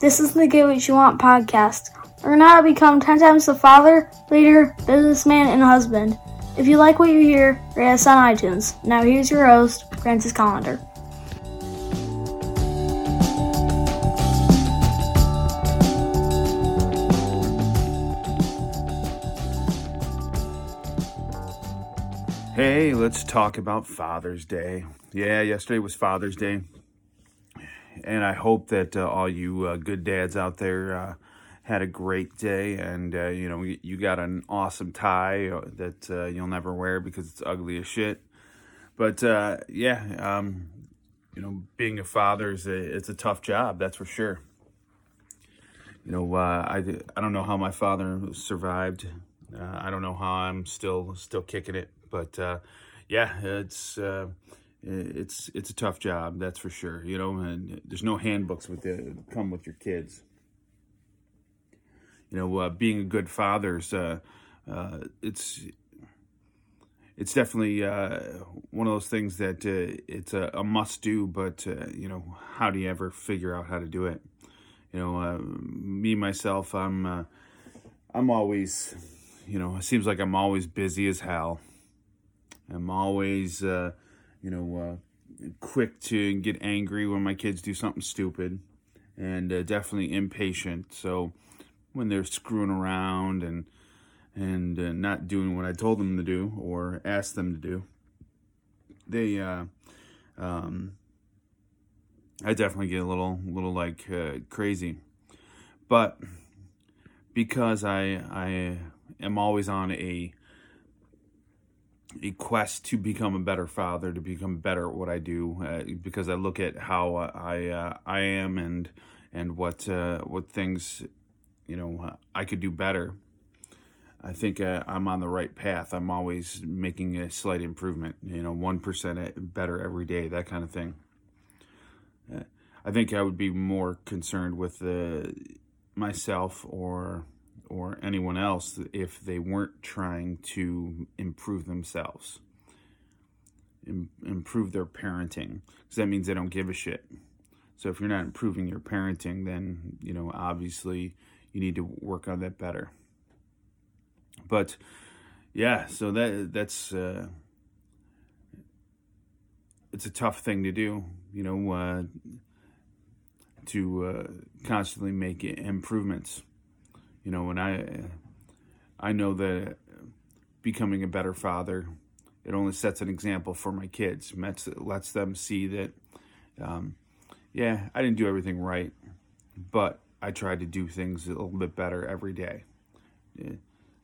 This is the Get What You Want podcast. Learn how to become 10 times the father, leader, businessman, and husband. If you like what you hear, rate us on iTunes. Now here's your host, Francis Collender. Hey, let's talk about Father's Day. Yeah, yesterday was Father's Day. And I hope that uh, all you uh, good dads out there uh, had a great day and, uh, you know, you got an awesome tie uh, that you'll never wear because it's ugly as shit. But yeah, um, you know, being a father is a, it's a tough job, that's for sure. You know, I, I don't know how my father survived. I don't know how I'm still still kicking it but yeah, it's it's it's a tough job, that's for sure. You know, and there's no handbooks with the come with your kids. You know, uh, being a good father is uh, uh, it's it's definitely uh, one of those things that it's a, a, must do, but you know, how do you ever figure out how to do it? You know, me myself, I'm I'm always you know, it seems like I'm always busy as hell I'm always, uh, you know, uh, quick to get angry when my kids do something stupid, and uh, definitely impatient. So when they're screwing around and and uh, not doing what I told them to do or asked them to do, they, uh, um, I definitely get a little, little like uh, crazy. But because I I am always on a a quest to become a better father, to become better at what I do, uh, because I look at how I uh, I am and and what uh, what things you know I could do better. I think uh, I'm on the right path. I'm always making a slight improvement. You know, one percent better every day, that kind of thing. Uh, I think I would be more concerned with uh, myself or or anyone else if they weren't trying to improve themselves, Im- improve their parenting, because that means they don't give a shit. So if you're not improving your parenting, then you know obviously you need to work on that better. But yeah, so that that's uh, it's a tough thing to do, you know, uh, to uh, constantly make improvements you know, when I I know that becoming a better father, it only sets an example for my kids. Lets lets them see that, um, yeah, I didn't do everything right, but I tried to do things a little bit better every day. Yeah.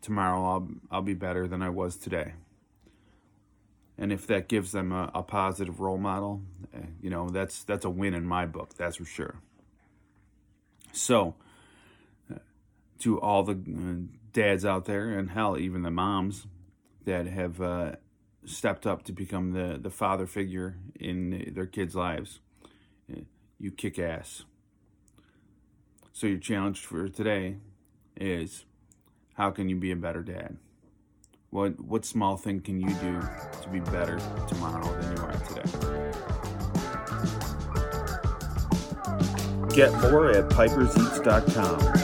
Tomorrow I'll I'll be better than I was today. And if that gives them a, a positive role model, eh, you know, that's that's a win in my book. That's for sure. So to all the uh, dads out there, and hell, even the moms that have uh, stepped up to become the, the father figure in their kids' lives. You kick ass. So, your challenge for today is how can you be a better dad? What, what small thing can you do to be better tomorrow than you are today? Get more at piperseats.com.